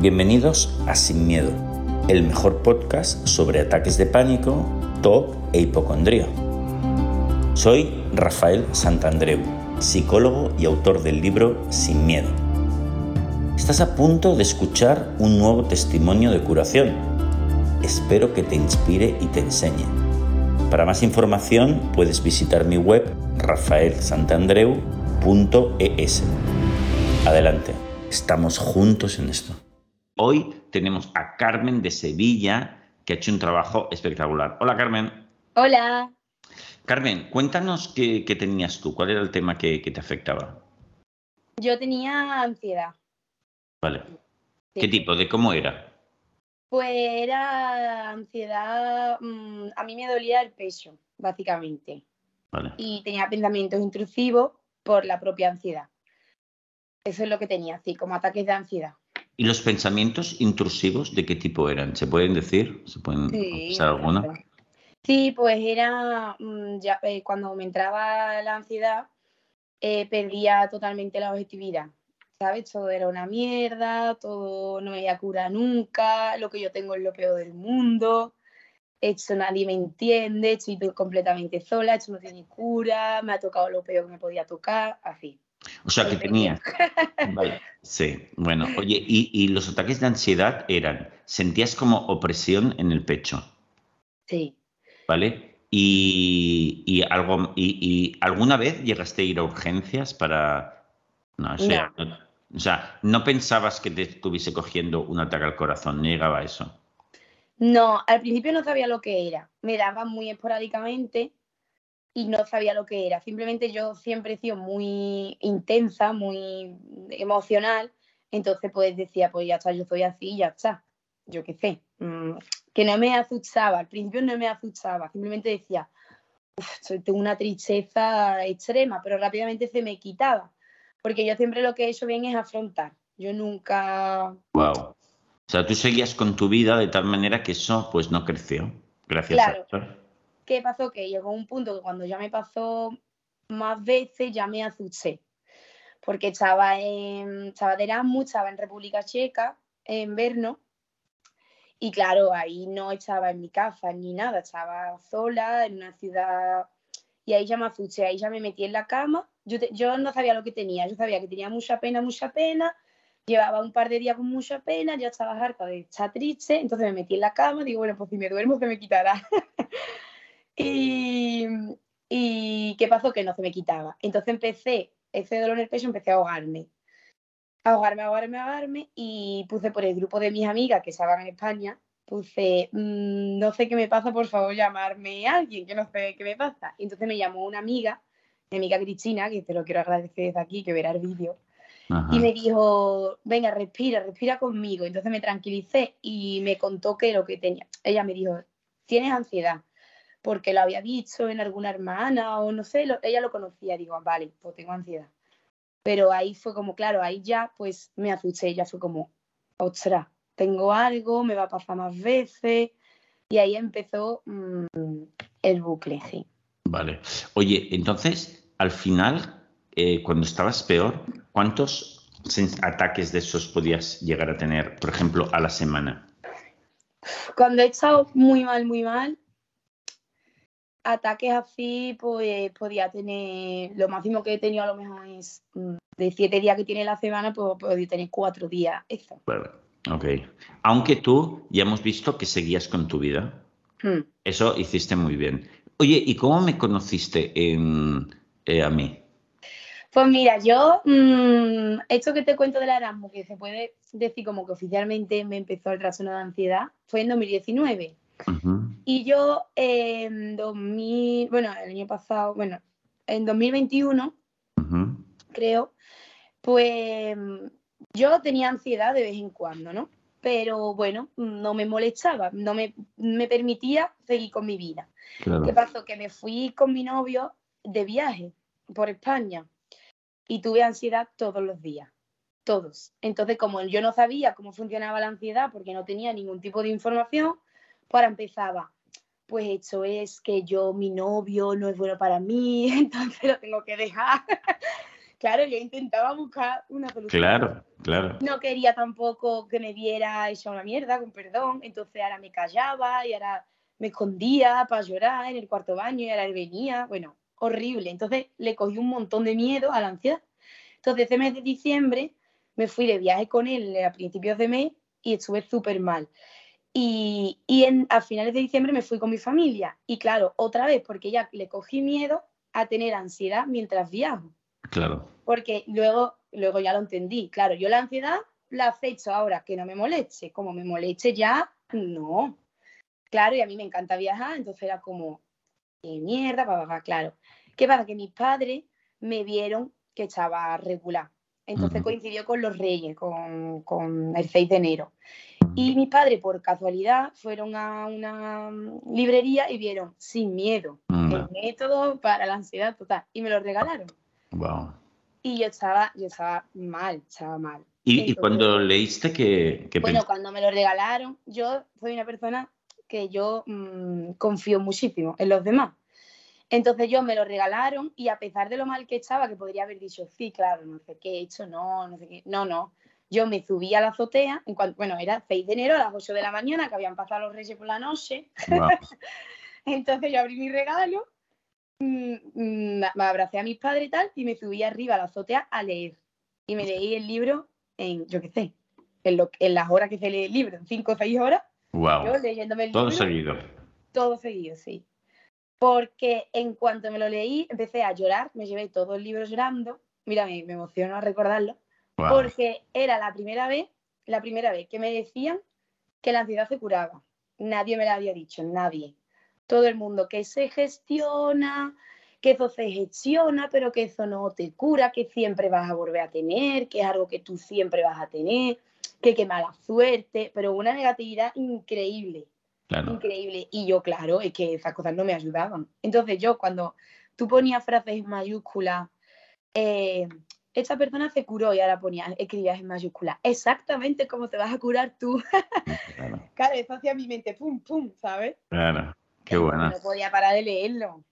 Bienvenidos a Sin Miedo, el mejor podcast sobre ataques de pánico, TOC e hipocondría. Soy Rafael Santandreu, psicólogo y autor del libro Sin Miedo. Estás a punto de escuchar un nuevo testimonio de curación. Espero que te inspire y te enseñe. Para más información puedes visitar mi web rafaelsantandreu.es. Adelante, estamos juntos en esto. Hoy tenemos a Carmen de Sevilla, que ha hecho un trabajo espectacular. Hola, Carmen. Hola. Carmen, cuéntanos qué, tenías tú, cuál era el tema que, te afectaba. Yo tenía ansiedad. Vale. ¿Qué tipo? ¿De cómo era? Pues era ansiedad, mm, a mí me dolía el pecho, básicamente. Vale. Y tenía pensamientos intrusivos por la propia ansiedad. Eso es lo que tenía, así como ataques de ansiedad. ¿Y los pensamientos intrusivos de qué tipo eran? ¿Se pueden decir? ¿Se pueden sí, alguna? Sí, pues era mm, ya, eh, cuando me entraba la ansiedad, eh, perdía totalmente la objetividad. ¿Sabes? Todo era una mierda, todo no me iba a cura nunca, lo que yo tengo es lo peor del mundo, esto nadie me entiende, estoy completamente sola, esto no tiene cura, me ha tocado lo peor que me podía tocar, así. O sea, que tenía. Vale. Sí, bueno, oye, y, los ataques de ansiedad eran, sentías como opresión en el pecho. Sí. ¿Vale? Y, algo, y, alguna vez llegaste a ir a urgencias para. No, o sea, no. o sea, no pensabas que te estuviese cogiendo un ataque al corazón, no llegaba a eso. No, al principio no sabía lo que era. Me daba muy esporádicamente y no sabía lo que era. Simplemente yo siempre he sido muy intensa, muy emocional, entonces pues decía, pues ya está, yo soy así, ya está. Yo qué sé, mm, que no me asustaba, al principio no me asustaba, simplemente decía, tengo una tristeza extrema, pero rápidamente se me quitaba, porque yo siempre lo que he hecho bien es afrontar. Yo nunca... Wow. O sea, tú seguías con tu vida de tal manera que eso pues no creció. Gracias a eso. ¿Qué pasó? Que llegó un punto que cuando ya me pasó más veces ya me asusté. Porque estaba, en, estaba de Erasmus, estaba en República Checa, en Verno. Y claro, ahí no estaba en mi casa ni nada, estaba sola en una ciudad. Y ahí ya me asusté, ahí ya me metí en la cama. Yo, yo no sabía lo que tenía, yo sabía que tenía mucha pena, mucha pena. Llevaba un par de días con mucha pena, ya estaba harta de estar triste, entonces me metí en la cama, digo, bueno, pues si me duermo se me quitará. Y, y ¿qué pasó? Que no se me quitaba. Entonces empecé, ese dolor en el pecho, empecé a ahogarme. ahogarme, ahogarme, ahogarme. Y puse por el grupo de mis amigas que estaban en España, puse, mm, no sé qué me pasa, por favor, llamarme a alguien, que no sé qué me pasa. Y entonces me llamó una amiga, mi amiga Cristina, que te lo quiero agradecer desde aquí, que verá el vídeo. Y me dijo, venga, respira, respira conmigo. Entonces me tranquilicé y me contó que lo que tenía. Ella me dijo, tienes ansiedad porque lo había visto en alguna hermana o no sé, ella lo conocía, digo, ah, vale, pues tengo ansiedad. Pero ahí fue como, claro, ahí ya pues me asusté, ya fue como, ostras, tengo algo, me va a pasar más veces. Y ahí empezó mm, el bucle, sí. Vale. Oye, entonces, al final, eh, cuando estabas peor, ¿cuántos ataques de esos podías llegar a tener, por ejemplo, a la semana? Cuando he estado muy mal, muy mal, ataques así, pues podía tener, lo máximo que he tenido a lo mejor es mm, de siete días que tiene la semana, pues podía tener cuatro días. Eso. ok. Aunque tú ya hemos visto que seguías con tu vida. Hmm. Eso hiciste muy bien. Oye, ¿y cómo me conociste en, eh, a mí? Pues mira, yo, mmm, esto que te cuento del Erasmus, que se puede decir como que oficialmente me empezó el trastorno de ansiedad, fue en 2019. Y yo en 2000, bueno, el año pasado, bueno, en 2021, creo, pues yo tenía ansiedad de vez en cuando, ¿no? Pero bueno, no me molestaba, no me, permitía seguir con mi vida. ¿Qué pasó? Que me fui con mi novio de viaje por España y tuve ansiedad todos los días, todos. Entonces, como yo no sabía cómo funcionaba la ansiedad porque no tenía ningún tipo de información, para empezaba, pues esto es que yo, mi novio no es bueno para mí, entonces lo tengo que dejar. claro, yo intentaba buscar una solución. Claro. claro. No quería tampoco que me viera hecha una mierda, con perdón. Entonces ahora me callaba y ahora me escondía para llorar en el cuarto baño y ahora él venía. Bueno, horrible. Entonces le cogí un montón de miedo a la ansiedad. Entonces ese mes de diciembre me fui de viaje con él a principios de mes y estuve súper mal. Y, y en, a finales de diciembre me fui con mi familia. Y claro, otra vez, porque ya le cogí miedo a tener ansiedad mientras viajo. Claro. Porque luego, luego ya lo entendí. Claro, yo la ansiedad la acecho ahora, que no me moleste. Como me moleste ya, no. Claro, y a mí me encanta viajar, entonces era como, qué mierda, papá, claro. ¿Qué pasa? Que mis padres me vieron que estaba regular. Entonces coincidió con los Reyes, con, con el 6 de enero. Y mis padres, por casualidad, fueron a una mm, librería y vieron Sin Miedo, Mm, el método para la ansiedad total, y me lo regalaron. wow. Y yo estaba, yo estaba mal, estaba mal. Y, y Entonces, cuando leíste que, que Bueno, cuando me lo regalaron, yo soy una persona que yo mm, confío muchísimo en los demás. Entonces yo me lo regalaron y a pesar de lo mal que estaba, que podría haber dicho, sí, claro, no sé qué he hecho, no, no sé qué, no, no. Yo me subí a la azotea, en cuanto, bueno, era 6 de enero a las 8 de la mañana, que habían pasado los reyes por la noche. wow. Entonces yo abrí mi regalo, mm, mm, me abracé a mis padres y tal, y me subí arriba a la azotea a leer. Y me leí el libro en, yo qué sé, en, lo, en las horas que se lee el libro, en 5 o 6 horas, Wow. yo leyéndome el Todo libro. seguido. Todo seguido, sí. Porque en cuanto me lo leí, empecé a llorar, me llevé todo el libro llorando. Mira, me, me emociono a recordarlo. Wow. Porque era la primera vez, la primera vez que me decían que la ansiedad se curaba. Nadie me lo había dicho, nadie. Todo el mundo que se gestiona, que eso se gestiona, pero que eso no te cura, que siempre vas a volver a tener, que es algo que tú siempre vas a tener, que qué mala suerte, pero una negatividad increíble Claro. increíble. Y yo, claro, es que esas cosas no me ayudaban. Entonces yo, cuando tú ponías frases en mayúsculas, eh, esta persona se curó y ahora ponías, escribías en mayúsculas, exactamente como te vas a curar tú. Claro. claro, eso hacía mi mente, pum, pum, ¿sabes? Claro. Qué buena. No podía parar de leerlo.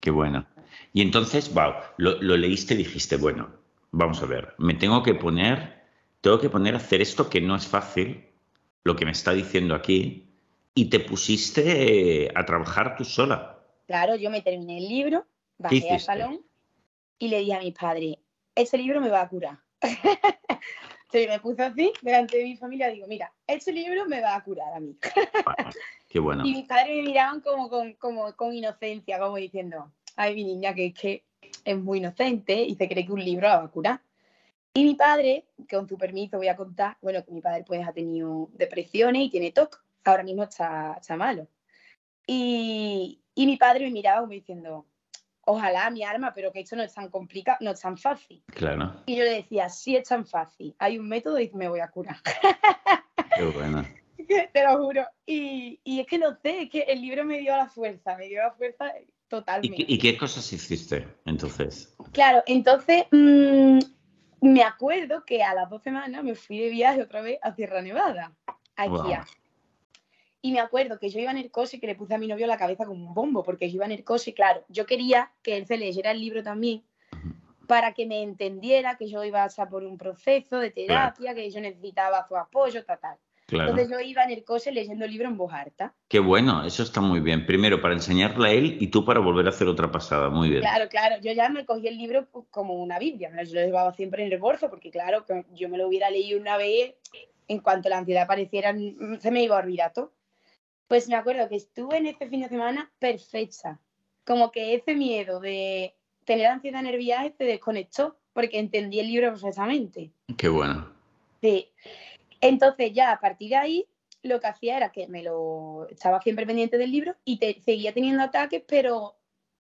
Qué bueno. Y entonces, wow, lo, lo leíste y dijiste, bueno, vamos a ver, me tengo que poner, tengo que poner a hacer esto que no es fácil, lo que me está diciendo aquí, y te pusiste a trabajar tú sola. Claro, yo me terminé el libro, bajé al salón y le dije a mis padres, este libro me va a curar. Entonces me puse así, delante de mi familia, digo, mira, este libro me va a curar a mí. Qué bueno. Y mis padres me miraban como con, como con inocencia, como diciendo, ay, mi niña, que es que es muy inocente y se cree que un libro la va a curar. Y mi padre, con tu permiso voy a contar, bueno, que mi padre pues ha tenido depresiones y tiene TOC, ahora mismo está, está malo. Y, y mi padre me miraba como diciendo, ojalá mi alma, pero que esto no es tan complicado, no es tan fácil. Claro. Y yo le decía, sí es tan fácil, hay un método y me voy a curar. Qué bueno. Te lo juro. Y, y es que no sé, es que el libro me dio la fuerza, me dio la fuerza ¿Y totalmente. qué, y qué cosas hiciste entonces? Claro, entonces mm, me acuerdo que a las dos semanas me fui de viaje otra vez a Sierra Nevada, a Wow. esquiar. Y me acuerdo que yo iba en el coche y que le puse a mi novio la cabeza como un bombo, porque yo iba en el coche y claro, yo quería que él se leyera el libro también para que me entendiera que yo iba a pasar por un proceso de terapia, que yo necesitaba su apoyo, tal, tal. Claro. Entonces yo iba en el coche leyendo el libro en voz alta. Qué bueno, eso está muy bien. Primero para enseñarle a él y tú para volver a hacer otra pasada. Muy bien. Claro, claro, yo ya me cogí el libro pues, como una Biblia, yo lo llevaba siempre en el bolso porque claro, yo me lo hubiera leído una vez, en cuanto la ansiedad apareciera, mm, se me iba a olvidar todo. Pues me acuerdo que estuve en este fin de semana perfecta, como que ese miedo de tener ansiedad viaje se desconectó porque entendí el libro perfectamente. Qué bueno. Sí. Entonces ya a partir de ahí lo que hacía era que me lo estaba siempre pendiente del libro y te, seguía teniendo ataques, pero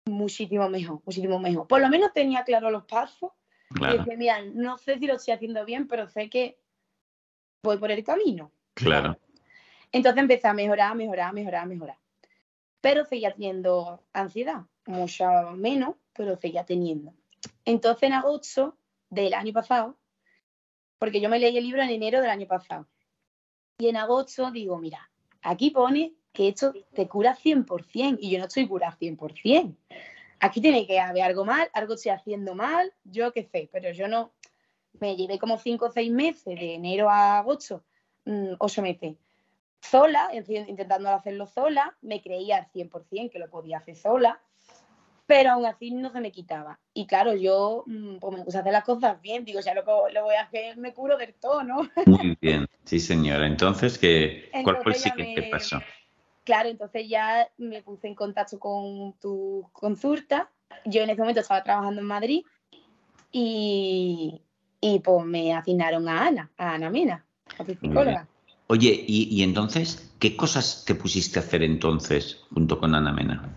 muchísimo mejor, muchísimo mejor. Por lo menos tenía claro los pasos y Claro, decía, mira, no sé si lo estoy haciendo bien, pero sé que voy por el camino. claro. Entonces empecé a mejorar, mejorar, mejorar, mejorar. Pero seguía teniendo ansiedad, mucho menos, pero seguía teniendo. Entonces en agosto del año pasado, porque yo me leí el libro en enero del año pasado, y en agosto digo, mira, aquí pone que esto te cura 100%, y yo no estoy curada 100%. Aquí tiene que haber algo mal, algo estoy haciendo mal, yo qué sé, pero yo no, me llevé como cinco o seis meses, de enero a agosto, mm, ocho meses, sola, intentando hacerlo sola, me creía al 100% que lo podía hacer sola, pero aún así no se me quitaba. Y claro, yo mm, pues me puse a hacer las cosas bien, digo, ya lo, lo voy a hacer, me curo del todo, ¿no? Muy bien, sí señora. Entonces, ¿qué, ¿cuál fue el siguiente paso? Claro, entonces ya me puse en contacto con tu consulta. Yo en ese momento estaba trabajando en Madrid y, y pues me asignaron a Ana, a Ana Mena, a tu psicóloga. Oye, y, y, entonces, ¿qué cosas te pusiste a hacer entonces junto con Ana Mena?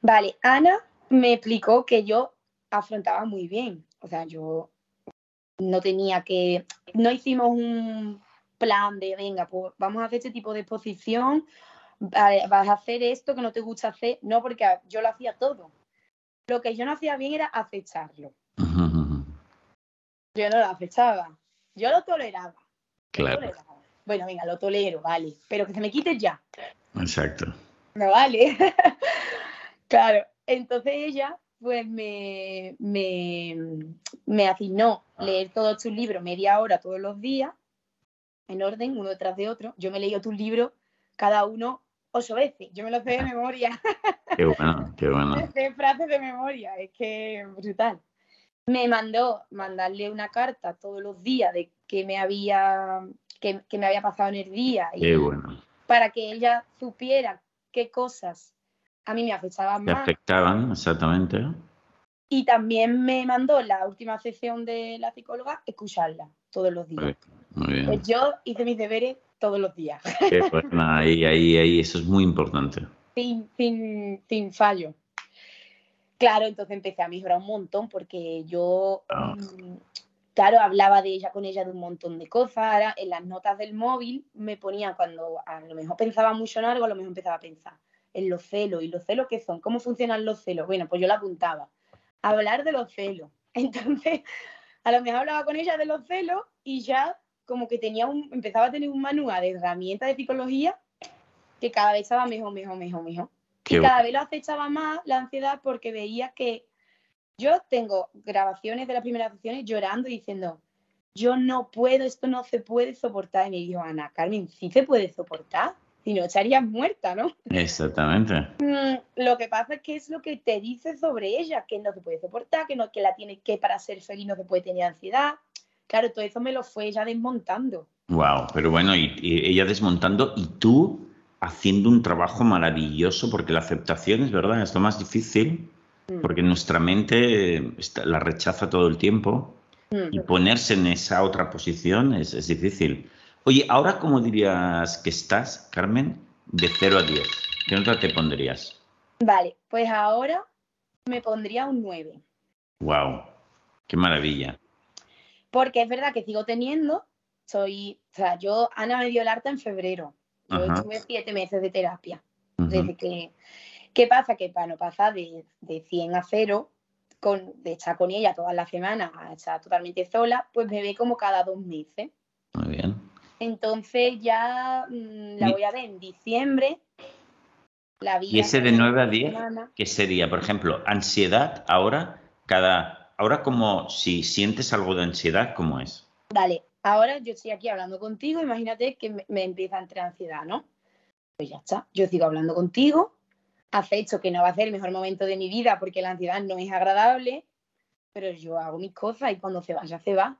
Vale, Ana me explicó que yo afrontaba muy bien. O sea, yo no tenía que, no hicimos un plan de, venga, pues vamos a hacer este tipo de exposición, vas a hacer esto que no te gusta hacer. No, porque yo lo hacía todo. Lo que yo no hacía bien era acecharlo. Yo no lo acechaba. Yo lo toleraba. Claro. Bueno, venga, lo tolero, vale. Pero que se me quite ya. Exacto. No vale. Claro, entonces ella pues me, me, asignó leer todos tus libros media hora todos los días, en orden, uno detrás de otro. Yo me leí tus libros cada uno ocho veces. Yo me los sé de memoria. Qué bueno, qué bueno. De frases de memoria, es que brutal. Me mandó mandarle una carta todos los días de que me había, que, me había pasado en el día. qué bueno. Para que ella supiera qué cosas a mí me afectaban más. Me afectaban, exactamente. Y también me mandó la última sesión de la psicóloga escucharla todos los días. Muy bien. Pues yo hice mis deberes todos los días. Pues ahí, ahí, ahí, eso es muy importante. Sin, sin, sin fallo. Claro, entonces empecé a mejorar un montón porque yo, mm, claro, hablaba de ella con ella de un montón de cosas. Ahora, en las notas del móvil me ponía cuando a lo mejor pensaba mucho en algo, a lo mejor empezaba a pensar en los celos. ¿Y los celos qué son? ¿Cómo funcionan los celos? Bueno, pues yo la apuntaba. Hablar de los celos. Entonces, a lo mejor hablaba con ella de los celos y ya como que tenía un, empezaba a tener un manual de herramientas de psicología que cada vez estaba mejor, mejor, mejor, mejor. y cada vez lo acechaba más la ansiedad porque veía que yo tengo grabaciones de las primeras sesiones llorando y diciendo, yo no puedo, esto no se puede soportar. Y me dijo, Ana Carmen, sí se puede soportar si no estarías muerta, ¿no? Exactamente. Mm, lo que pasa es que es lo que te dice sobre ella, que no se puede soportar, que no que la tiene que para ser feliz no se puede tener ansiedad. Claro, todo eso me lo fue ella desmontando. Wow, pero bueno, y, ella desmontando y tú haciendo un trabajo maravilloso porque la aceptación es verdad, es lo más difícil. Porque nuestra mente la rechaza todo el tiempo mm. y ponerse en esa otra posición es, es difícil. Oye, ahora, ¿cómo dirías que estás, Carmen, de 0 a 10? ¿Qué nota te pondrías? Vale, pues ahora me pondría un 9. ¡Wow! ¡Qué maravilla! Porque es verdad que sigo teniendo, soy, o sea, yo, Ana me dio el arte en febrero. Yo estuve siete meses de terapia. Desde que, ¿qué pasa? Que para no pasar de, de 100 a 0, con, de estar con ella todas las semanas a estar totalmente sola, pues me ve como cada dos meses. Muy bien. Entonces ya mm, la voy a ver en diciembre. La y ese de 9 a 10, ¿qué sería? Por ejemplo, ansiedad, ahora, cada, ahora como si sientes algo de ansiedad, ¿cómo es? Vale, ahora yo estoy aquí hablando contigo, imagínate que me, empieza a entrar ansiedad, ¿no? Pues ya está, yo sigo hablando contigo, acepto que no va a ser el mejor momento de mi vida porque la ansiedad no es agradable, pero yo hago mis cosas y cuando se vaya, se va.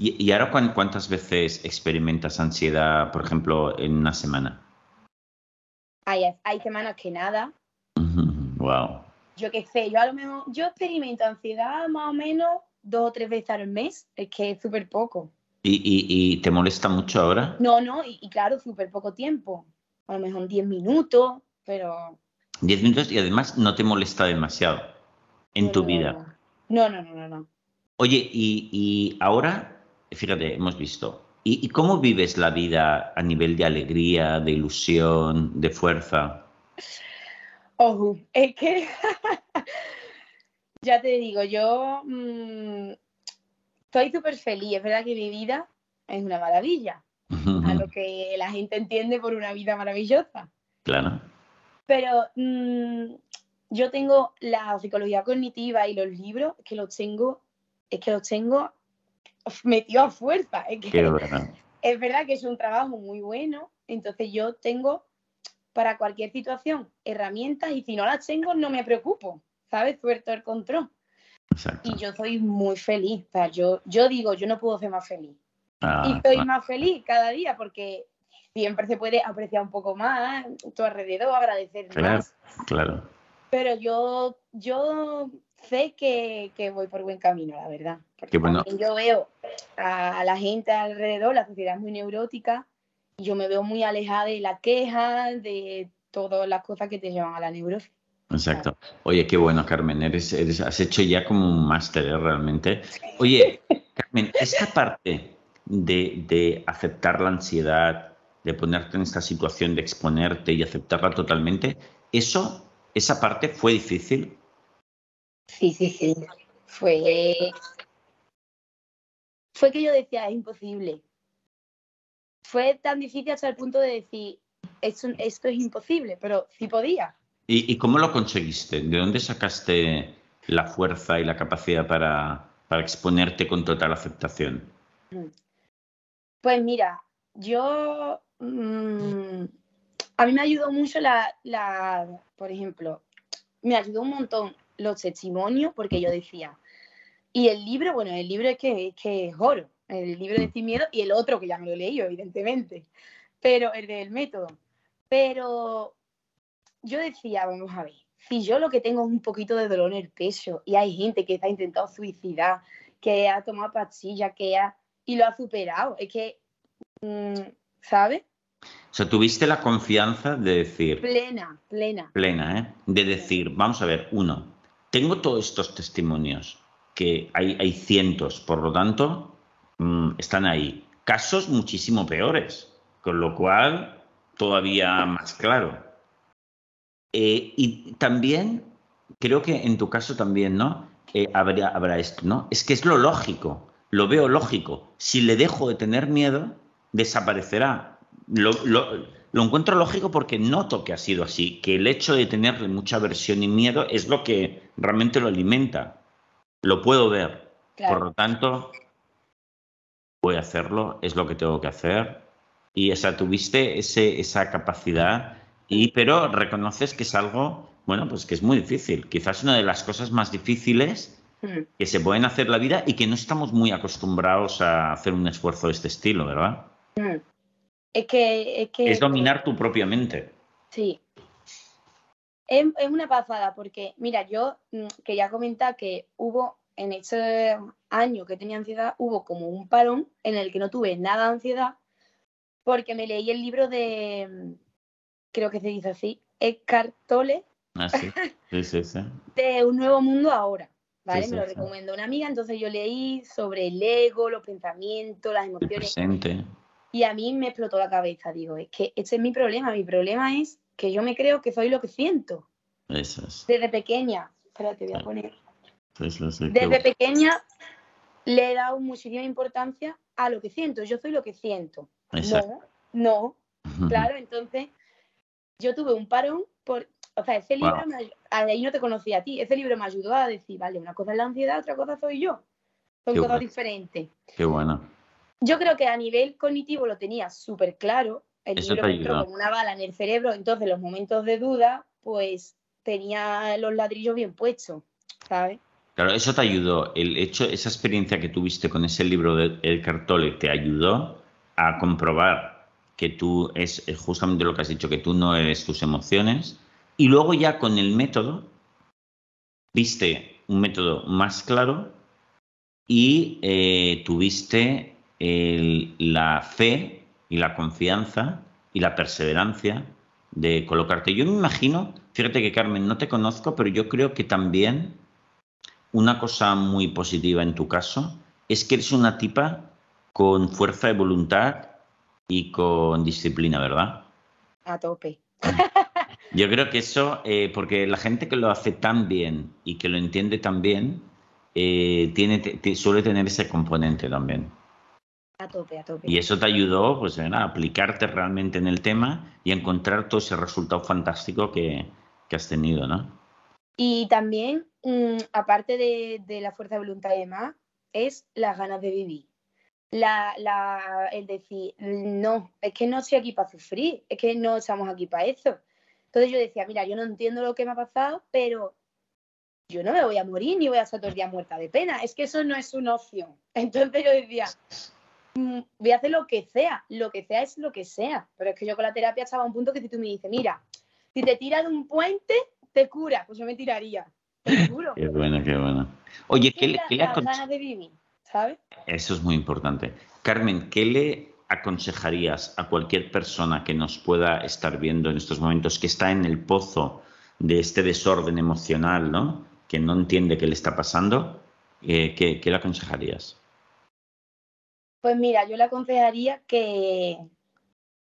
¿Y, ahora cuántas veces experimentas ansiedad, por ejemplo, en una semana? Hay, hay semanas que nada. Wow. Yo qué sé, yo a lo mejor, yo experimento ansiedad más o menos dos o tres veces al mes, es que es súper poco. ¿Y, te molesta mucho ahora? No, no, y, claro, súper poco tiempo. A lo mejor 10 minutos, pero... 10 minutos y además no te molesta demasiado en tu vida. No, no, no, no, no. Oye, y, y ahora fíjate, hemos visto. ¿Y, cómo vives la vida a nivel de alegría, de ilusión, de fuerza? Ojo, es que ya te digo, yo mm, estoy súper feliz. Es verdad que mi vida es una maravilla, a lo que la gente entiende por una vida maravillosa. Claro. Pero mm, yo tengo la psicología cognitiva y los libros que los tengo, es que los tengo metió a fuerza. Es, que, bueno. es verdad que es un trabajo muy bueno, entonces yo tengo para cualquier situación herramientas y si no las tengo no me preocupo, ¿sabes? Suelto el control. Exacto. Y yo soy muy feliz, o sea, yo, yo digo, yo no puedo ser más feliz. Ah, y estoy ah, más feliz cada día porque siempre se puede apreciar un poco más tu alrededor, agradecer claro, más. claro. Pero yo, yo sé que, que voy por buen camino, la verdad. Porque bueno. yo veo a la gente alrededor, la sociedad es muy neurótica, y yo me veo muy alejada de la queja, de todas las cosas que te llevan a la neurosis. Exacto. Oye, qué bueno, Carmen. Eres, eres, has hecho ya como un máster, ¿eh? realmente. Oye, Carmen, esta parte de, de aceptar la ansiedad, de ponerte en esta situación, de exponerte y aceptarla totalmente, eso, esa parte fue difícil. Sí, sí, sí. Fue, fue que yo decía, es imposible. Fue tan difícil hasta el punto de decir, esto, esto es imposible, pero sí podía. ¿Y, ¿Y cómo lo conseguiste? ¿De dónde sacaste la fuerza y la capacidad para, para exponerte con total aceptación? Pues mira, yo mmm, a mí me ayudó mucho la, la, por ejemplo, me ayudó un montón los testimonios porque yo decía, y el libro, bueno, el libro es que, es oro, el libro de Sin Miedo y el otro que ya me lo he leído, evidentemente, pero el del método. Pero yo decía, vamos a ver, si yo lo que tengo es un poquito de dolor en el pecho y hay gente que está intentando suicidar, que ha tomado pastillas, que ha y lo ha superado, es que, mmm, ¿sabes? O sea, tuviste la confianza de decir... Plena, plena. Plena, ¿eh? De decir, vamos a ver, uno, tengo todos estos testimonios, que hay, hay cientos, por lo tanto, mmm, están ahí. Casos muchísimo peores, con lo cual, todavía más claro. Eh, y también, creo que en tu caso también, ¿no? Eh, habrá, habrá esto, ¿no? Es que es lo lógico, lo veo lógico. Si le dejo de tener miedo, desaparecerá. Lo, lo, lo, encuentro lógico porque noto que ha sido así, que el hecho de tenerle mucha aversión y miedo es lo que realmente lo alimenta. Lo puedo ver. Claro. Por lo tanto, voy a hacerlo, es lo que tengo que hacer. Y esa, tuviste ese, esa capacidad, y, pero reconoces que es algo, bueno, pues que es muy difícil. Quizás una de las cosas más difíciles que se pueden hacer en la vida y que no estamos muy acostumbrados a hacer un esfuerzo de este estilo, ¿verdad? Es que, es que... Es dominar tu propia mente. Sí. Es, es una pasada porque, mira, yo quería comentar que hubo en ese año que tenía ansiedad, hubo como un parón en el que no tuve nada de ansiedad porque me leí el libro de, creo que se dice así, Eckhart Tolle. Ah, sí. Sí, sí, sí. de Un Nuevo Mundo Ahora. ¿vale? Me lo recomendó una amiga, entonces yo leí sobre el ego, los pensamientos, las El emociones. presente. Y a mí me explotó la cabeza. Digo, es que ese es mi problema. Mi problema es que yo me creo que soy lo que siento. Eso es. Desde pequeña. Espérate, voy a poner. Eso sí, qué Desde pequeña le he dado muchísima importancia a lo que siento. Yo soy lo que siento. Exacto. No, no. Claro, entonces yo tuve un parón por. O sea, ese libro, Wow. me ahí no te conocía a ti. Ese libro me ayudó a decir, vale, una cosa es la ansiedad, otra cosa soy yo. Son Qué cosas bueno. diferentes. Qué bueno. Yo creo que a nivel cognitivo lo tenía súper claro. El Eso libro me entró como una bala en el cerebro, entonces los momentos de duda, pues tenía los ladrillos bien puestos, ¿sabes? Claro, eso te ayudó. El hecho, esa experiencia que tuviste con ese libro de El Cartole te ayudó a comprobar que tú es es justamente lo que has dicho, que tú no eres tus emociones. Y luego ya con el método, viste un método más claro y eh, tuviste el- la fe y la confianza y la perseverancia de colocarte. Yo me imagino, fíjate que Carmen, no te conozco, pero yo creo que también una cosa muy positiva en tu caso es que eres una tipa con fuerza de voluntad y con disciplina, ¿verdad? A tope. Yo creo que eso, eh, porque la gente que lo hace tan bien y que lo entiende tan bien, eh, tiene, suele tener ese componente también. A tope, a tope. Y eso te ayudó pues, a aplicarte realmente en el tema y a encontrar todo ese resultado fantástico que, que has tenido, ¿no? Y también, mm, aparte de, de la fuerza de voluntad y demás, es las ganas de vivir. la, la, el decir, no, es que no estoy aquí para sufrir, es que no estamos aquí para eso. Entonces yo decía, mira, yo no entiendo lo que me ha pasado, pero yo no me voy a morir ni voy a estar todo el día muerta de pena. Es que eso no es una opción. Entonces yo decía, voy a hacer lo que sea, lo que sea es lo que sea. Pero es que yo con la terapia estaba a un punto que si tú me dices, mira, si te tiras de un puente, te cura, pues yo me tiraría. Te juro. Qué bueno, qué bueno. Oye, ¿qué, le, qué ganas de vivir, ¿sabes? Eso es muy importante. Carmen, ¿qué le aconsejarías a cualquier persona que nos pueda estar viendo en estos momentos, que está en el pozo de este desorden emocional, ¿no? que no entiende qué le está pasando? Eh, ¿qué, le aconsejarías? Pues mira, yo le aconsejaría que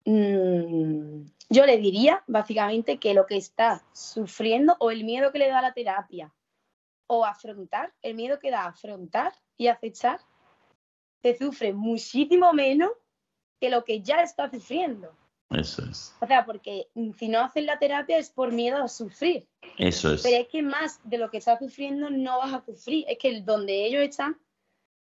mm, yo le diría básicamente que lo que está sufriendo o el miedo que le da la terapia o afrontar, el miedo que da a afrontar y acechar, se sufre muchísimo menos que lo que ya está sufriendo. Eso es. O sea, porque si no hacen la terapia es por miedo a sufrir. Eso es. Pero es que más de lo que estás sufriendo no vas a sufrir. Es que donde ellos están,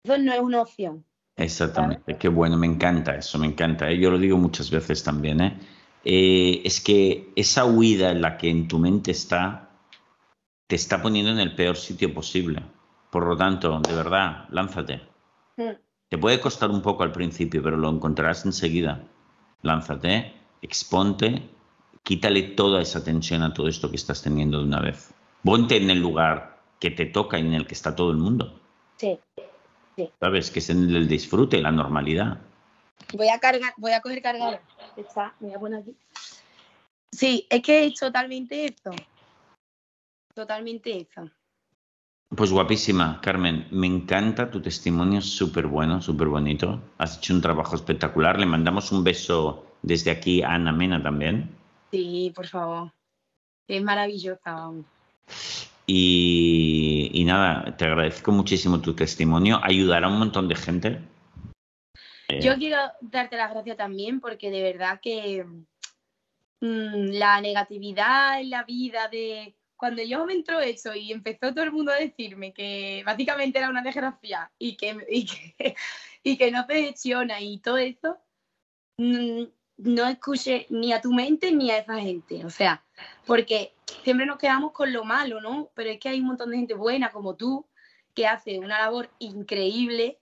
eso no es una opción. Exactamente. Qué bueno, me encanta eso, me encanta. ¿eh? Yo lo digo muchas veces también. ¿eh? ¿eh? es que esa huida en la que en tu mente está, te está poniendo en el peor sitio posible. Por lo tanto, de verdad, lánzate. Mm. Te puede costar un poco al principio, pero lo encontrarás enseguida. Lánzate, exponte, quítale toda esa tensión a todo esto que estás teniendo de una vez. Ponte en el lugar que te toca y en el que está todo el mundo. Sí. ¿Sabes? Que es en el disfrute, la normalidad. Voy a cargar, voy a coger cargador. Está, voy a poner aquí. Sí, es que es totalmente eso. Totalmente eso. Pues guapísima, Carmen. Me encanta tu testimonio, súper bueno, súper bonito. Has hecho un trabajo espectacular. Le mandamos un beso desde aquí a Ana Mena también. Sí, por favor. Es maravillosa, Y, nada, te agradezco muchísimo tu testimonio. Ayudará a un montón de gente. Yo eh, quiero darte las gracias también porque de verdad que mm, la negatividad en la vida de cuando yo me entró eso y empezó todo el mundo a decirme que básicamente era una desgracia y que, y que, no te gestiona y todo eso, mm, no escuché ni a tu mente ni a esa gente. O sea, porque siempre nos quedamos con lo malo, ¿no? Pero es que hay un montón de gente buena como tú que hace una labor increíble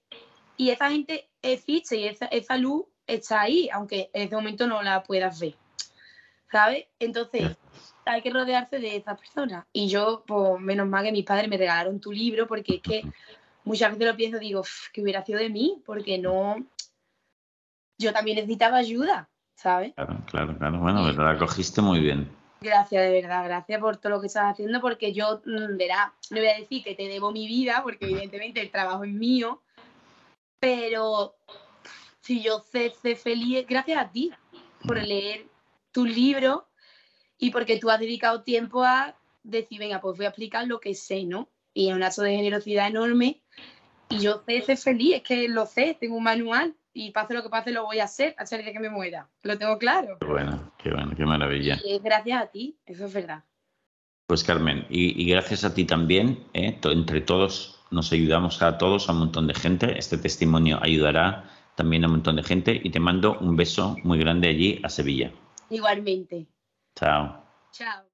y esa gente existe y esa, esa luz está ahí, aunque en este momento no la puedas ver. ¿Sabes? Entonces, hay que rodearse de esa persona. Y yo, pues menos mal que mis padres me regalaron tu libro, porque es que muchas veces lo pienso, digo, que hubiera sido de mí, porque no. Yo también necesitaba ayuda, ¿sabes? Claro, claro, claro. Bueno, la cogiste muy bien. Gracias, de verdad, gracias por todo lo que estás haciendo, porque yo, mm, verá, no voy a decir que te debo mi vida, porque evidentemente el trabajo es mío, pero si yo sé, sé feliz, gracias a ti por leer tu libro y porque tú has dedicado tiempo a decir, venga, pues voy a explicar lo que sé, ¿no? Y es un acto de generosidad enorme. Y yo sé ser feliz, es que lo sé, tengo un manual y pase lo que pase lo voy a hacer hasta el día que me muera. Lo tengo claro. Qué bueno, qué bueno, qué maravilla. Y es gracias a ti, eso es verdad. Pues Carmen, y, gracias a ti también, ¿eh? entre todos nos ayudamos a todos, a un montón de gente. Este testimonio ayudará también a un montón de gente y te mando un beso muy grande allí a Sevilla. Igualmente. Chao. Chao.